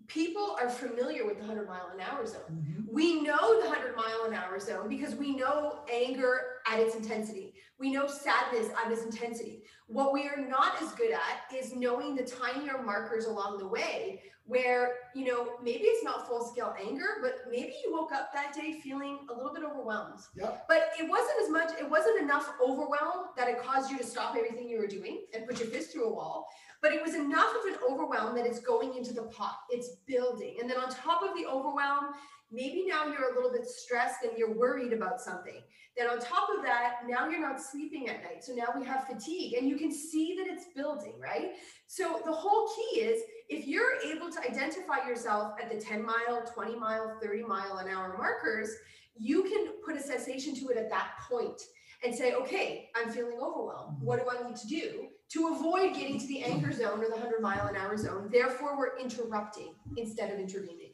People are familiar with the 100 mile an hour zone. Mm-hmm. We know the 100 mile an hour zone because we know anger at its intensity. We know sadness at its intensity. What we are not as good at is knowing the tinier markers along the way where, you know, maybe it's not full scale anger, but maybe you woke up that day feeling a little bit overwhelmed. Yep. But it wasn't as much, it wasn't enough overwhelm that it caused you to stop everything you were doing and put your fist through a wall. But it was enough of an overwhelm that it's going into the pot, it's building. And then on top of the overwhelm, maybe now you're a little bit stressed and you're worried about something. Then on top of that, now you're not sleeping at night. So now we have fatigue and you can see that it's building, right? So the whole key is if you're able to identify yourself at the 10 mile, 20 mile, 30 mile an hour markers, you can put a cessation to it at that point and say, okay, I'm feeling overwhelmed. Mm-hmm. What do I need to do to avoid getting to the anchor zone or the 100 mile an hour zone? Therefore, we're interrupting instead of intervening.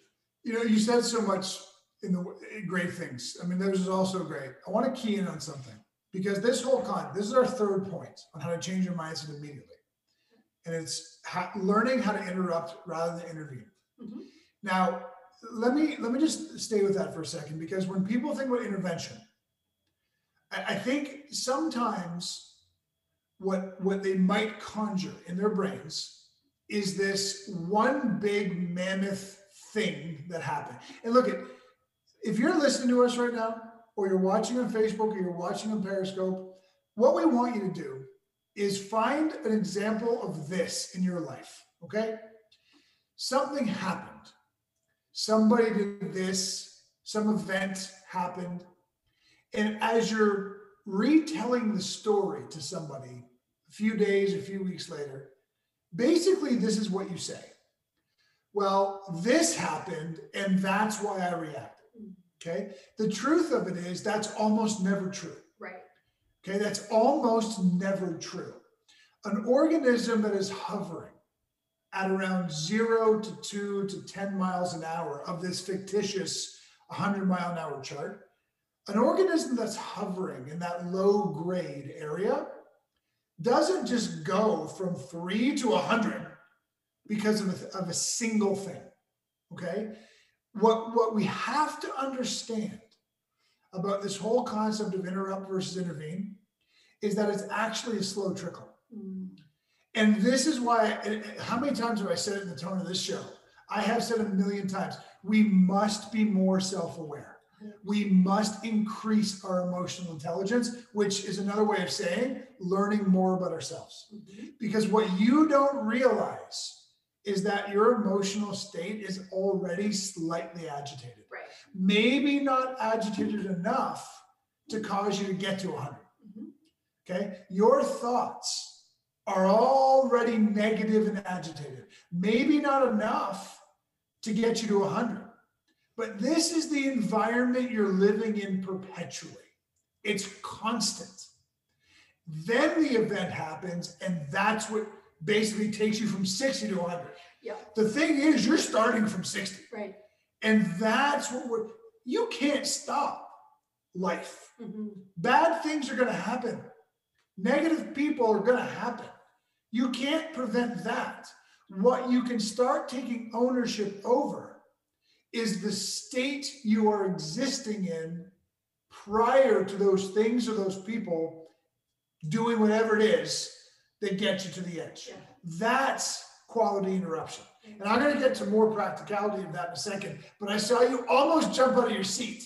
You know, you said so much in the great things. I mean, those is also great. I want to key in on something because this whole con, this is our third point on how to change your mindset immediately. And it's how, learning how to interrupt rather than intervene. Mm-hmm. Now, let me let me just stay with that for a second because when people think about intervention, I, I think sometimes what what they might conjure in their brains is this one big mammoth thing that happened. And look at if you're listening to us right now, or you're watching on Facebook, or you're watching on Periscope, what we want you to do is find an example of this in your life. Okay, something happened. Somebody did this. Some event happened, and as you're retelling the story to somebody a few days, a few weeks later, basically this is what you say. Well, this happened, and that's why I reacted. Okay. The truth of it is that's almost never true. Right. Okay. That's almost never true. An organism that is hovering at around zero to two to 10 miles an hour of this fictitious 100 mile an hour chart, an organism that's hovering in that low grade area doesn't just go from three to 100 because of a, of a single thing. Okay. What, what we have to understand about this whole concept of interrupt versus intervene is that it's actually a slow trickle. Mm. And this is why, how many times have I said it in the tone of this show? I have said a million times we must be more self aware. We must increase our emotional intelligence, which is another way of saying learning more about ourselves. Mm-hmm. Because what you don't realize is that your emotional state is already slightly agitated. Right. Maybe not agitated enough to cause you to get to 100. Mm-hmm. Okay. Your thoughts are already negative and agitated. Maybe not enough to get you to 100. But this is the environment you're living in perpetually. It's constant. Then the event happens, and that's what basically takes you from 60 to 100. Yeah. The thing is, you're starting from 60. Right. And that's what we're, you can't stop life. Mm-hmm. Bad things are going to happen. Negative people are going to happen. You can't prevent that. What you can start taking ownership over is the state you are existing in prior to those things or those people doing whatever it is that get you to the edge. That's quality interruption. And I'm going to get to more practicality of that in a second, but I saw you almost jump out of your seat.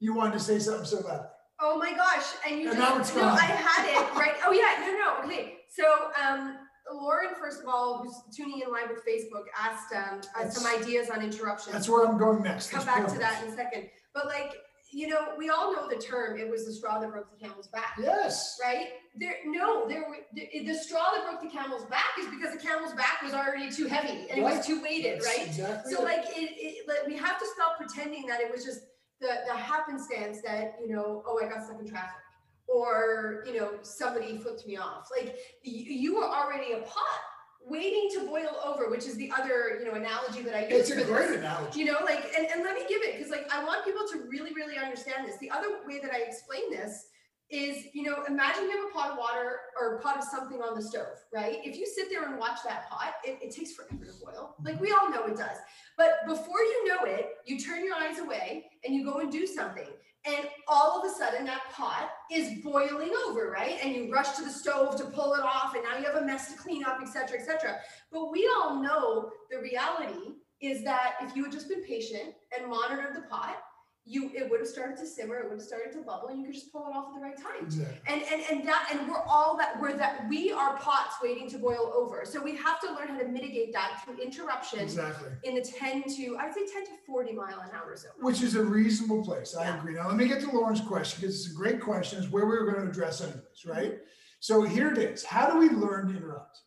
You wanted to say something so bad. Oh my gosh! And you And just no. I had it right. Oh yeah, no, no. Okay, so um, Lauren, first of all, who's tuning in live with Facebook, asked um, uh, some ideas on interruptions. That's where I'm going next. Come That's back to that in a second. But like, you know, we all know the term. It was the straw that broke the camel's back. Yes. Right? There, no, there. The, the straw that broke the camel's back is because the camel's back was already too heavy and it was too weighted, That's right? exactly so it. like, it, it, like, we have to stop pretending that it was just the the happenstance that you know, oh, I got stuck in traffic, or you know, somebody flipped me off. Like, you, you were already a pot waiting to boil over, which is the other, you know, analogy that I use It's a great this. analogy. You know, like, and, and let me give it because, like, I want people to really, really understand this. The other way that I explain this is, you know, imagine you have a pot of water or a pot of something on the stove, right? If you sit there and watch that pot, it, it takes forever to boil. Like, we all know it does. But before you know it, you turn your eyes away and you go and do something. And all of a sudden, that pot is boiling over, right? And you rush to the stove to pull it off, and now you have a mess to clean up, et cetera, et cetera. But we all know the reality is that if you had just been patient and monitored the pot, you it would have started to simmer, it would have started to bubble, and you could just pull it off at the right time. Exactly. And and and that and we're all that we're that we are pots waiting to boil over. So we have to learn how to mitigate that through interruption Exactly. in the 10 to I'd say 10 to 40 mile an hour zone. Which is a reasonable place. I agree. Now, let me get to Lauren's question because it's a great question. It's where we were going to address anyways, right? So here it is. How do we learn to interrupt?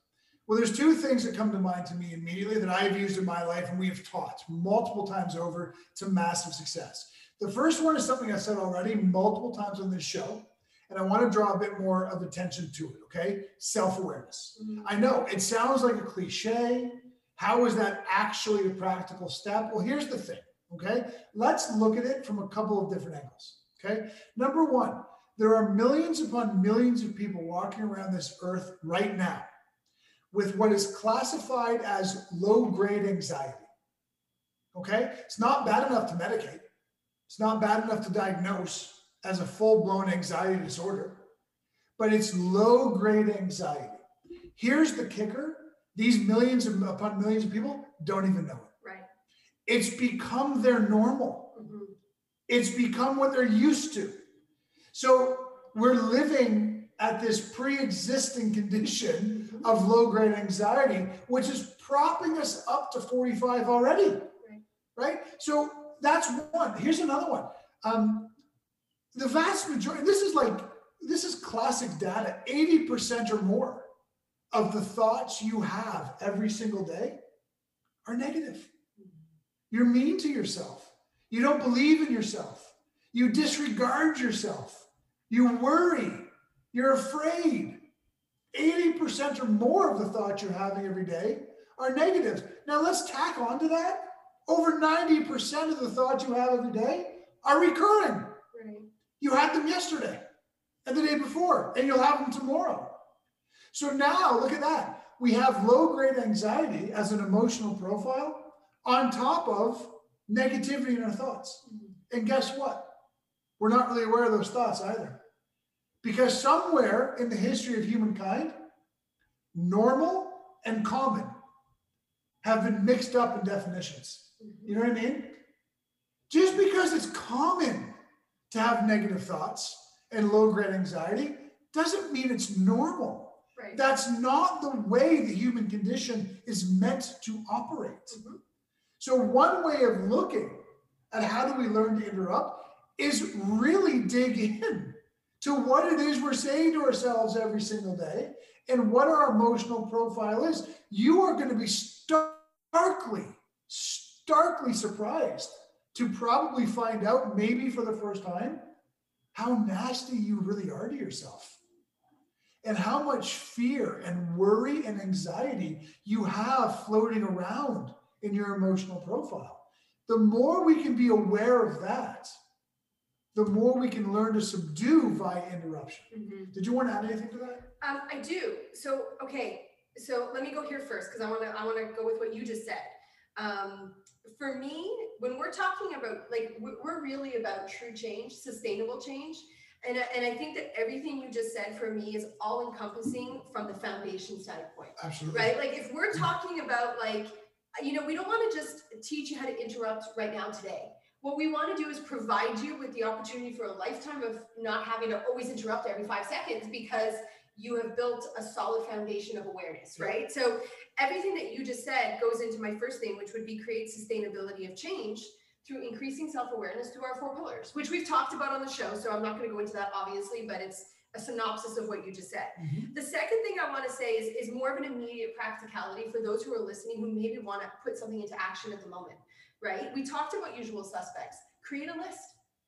Well, there's two things that come to mind to me immediately that I have used in my life and we have taught multiple times over to massive success. The first one is something I said already multiple times on this show, and I want to draw a bit more of attention to it, okay? Self awareness. Mm-hmm. I know it sounds like a cliche. How is that actually a practical step? Well, here's the thing, okay? Let's look at it from a couple of different angles, okay? Number one, there are millions upon millions of people walking around this earth right now with what is classified as low grade anxiety. Okay? It's not bad enough to medicate, it's not bad enough to diagnose as a full blown anxiety disorder, but it's low grade anxiety. Here's the kicker these millions of, upon millions of people don't even know it. Right. It's become their normal. Mm-hmm. It's become what they're used to. So we're living at this pre-existing condition of low-grade anxiety, which is propping us up to 45 already. Right. Right. So that's one. Here's another one. Um, the vast majority, this is like, this is classic data. 80% or more of the thoughts you have every single day are negative. You're mean to yourself. You don't believe in yourself. You disregard yourself. You worry. You're afraid. 80% or more of the thoughts you're having every day are negative. Now let's tack on to that. Over 90% of the thoughts you have every day are recurring. Right. You had them yesterday and the day before, and you'll have them tomorrow. So now look at that. We have low grade anxiety as an emotional profile on top of negativity in our thoughts. Mm-hmm. And guess what? We're not really aware of those thoughts either. Because somewhere in the history of humankind, normal and common have been mixed up in definitions. You know what I mean? Just because it's common to have negative thoughts and low grade anxiety doesn't mean it's normal. Right. That's not the way the human condition is meant to operate. Mm-hmm. So, one way of looking at how do we learn to interrupt is really dig in to what it is we're saying to ourselves every single day and what our emotional profile is. You are going to be starkly, starkly surprised to probably find out, maybe for the first time, how nasty you really are to yourself and how much fear and worry and anxiety you have floating around in your emotional profile. The more we can be aware of that, the more we can learn to subdue via interruption. Did you want to add anything to that? Um, I do. So okay. So let me go here first because I want to. I want to go with what you just said. Um, for me, when we're talking about like we- we're really about true change, sustainable change, and I- and I think that everything you just said for me is all encompassing from the foundation standpoint. Absolutely. Right. Like if we're talking about like you know we don't want to just teach you how to interrupt right now today. What we want to do is provide you with the opportunity for a lifetime of not having to always interrupt every five seconds because you have built a solid foundation of awareness, right? So everything that you just said goes into my first thing, which would be create sustainability of change through increasing self-awareness through our four pillars, which we've talked about on the show. So I'm not going to go into that obviously, but it's a synopsis of what you just said. Mm-hmm. The second thing I want to say is, is more of an immediate practicality for those who are listening who maybe want to put something into action at the moment, right? We talked about usual suspects. Create a list.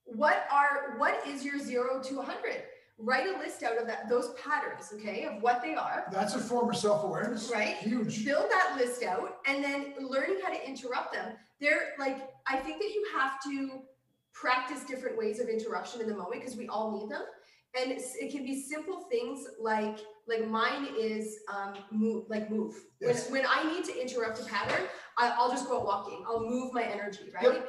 What are what is your zero to a 100? Write a list out of that those patterns, okay, of what they are. That's a form of self-awareness. Right. Huge. Build that list out and then learning how to interrupt them. They're like, I think that you have to practice different ways of interruption in the moment because we all need them. And it can be simple things like, like mine is um, move, like move. Yes. When, when I need to interrupt a pattern, I, I'll just go out walking. I'll move my energy, right?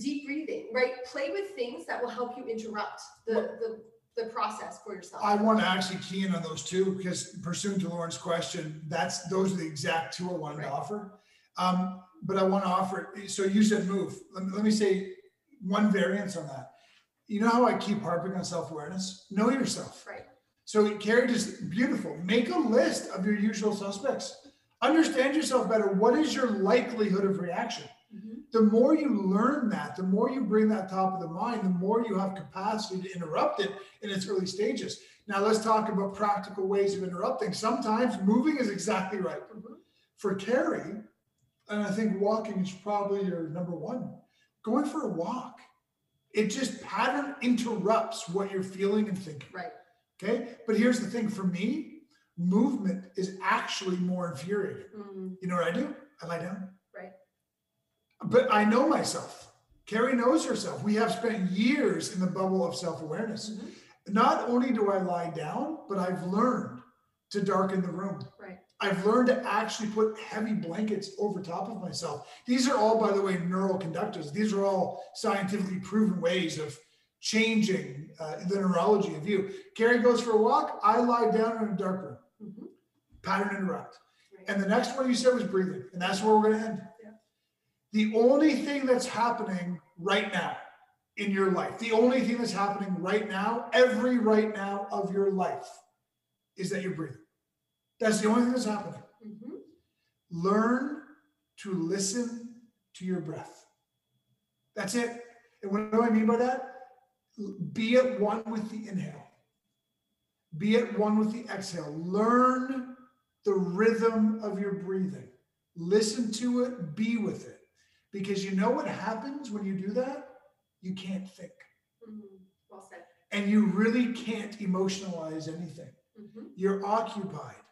Deep breathing, right? Play with things that will help you interrupt the, the, the process for yourself. I want to actually key in on those two because pursuant to Lauren's question, that's those are the exact two I wanted to offer. Um, but I want to offer. So you said move. Let me, let me say one variance on that. You know how I keep harping on self-awareness? Know yourself. Right. So Carrie just beautiful. Make a list of your usual suspects. Understand yourself better. What is your likelihood of reaction? The more you learn that, the more you bring that top of the mind, the more you have capacity to interrupt it in its early stages. Now let's talk about practical ways of interrupting. Sometimes moving is exactly right. For Carrie, and I think walking is probably your number one. Going for a walk. It just pattern interrupts what you're feeling and thinking. Right. Okay. But here's the thing for me, movement is actually more infuriating. Mm, You know what I do? I lie down. Right. But I know myself. Carrie knows herself. We have spent years in the bubble of self awareness. Mm-hmm. Not only do I lie down, but I've learned to darken the room. Right. I've learned to actually put heavy blankets over top of myself. These are all, by the way, neural conductors. These are all scientifically proven ways of changing uh, the neurology of you. Carrie goes for a walk. I lie down in a dark room. Mm-hmm. Pattern interrupt. And the next one you said was breathing. And that's where we're going to end. The only thing that's happening right now in your life, the only thing that's happening right now, every right now of your life, is that you're breathing. That's the only thing that's happening. Mm-hmm. Learn to listen to your breath. That's it. And what do I mean by that? Be at one with the inhale, be at one with the exhale. Learn the rhythm of your breathing. Listen to it, be with it. Because you know what happens when you do that? You can't think. Mm, well said. And you really can't emotionalize anything. Mhm. You're occupied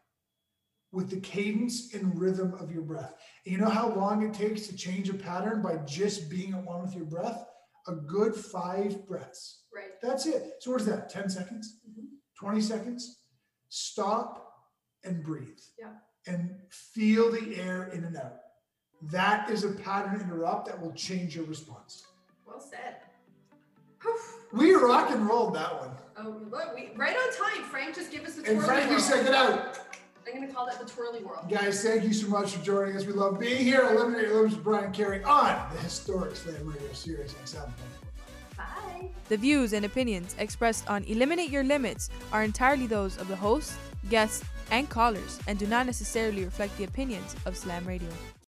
with the cadence and rhythm of your breath. And you know how long it takes to change a pattern by just being at one with your breath? A good five breaths. Right. That's it. So, what is that? 10 seconds? 20 seconds? Stop and breathe Yeah. and feel the air in and out. That is a pattern interrupt that will change your response. Well said. *sighs* We rock and rolled that one. Oh, look, we right on time. Frank, just give us the And twirly Frankie whirl. said, "Get out." I'm gonna call that the twirly world. Guys, thank you so much for joining us. We love being here. Eliminate Your Limits with Brian Carrie on the historic Slam Radio Sirius XM. Bye. The views and opinions expressed on Eliminate Your Limits are entirely those of the host, guests, and callers and do not necessarily reflect the opinions of Slam Radio.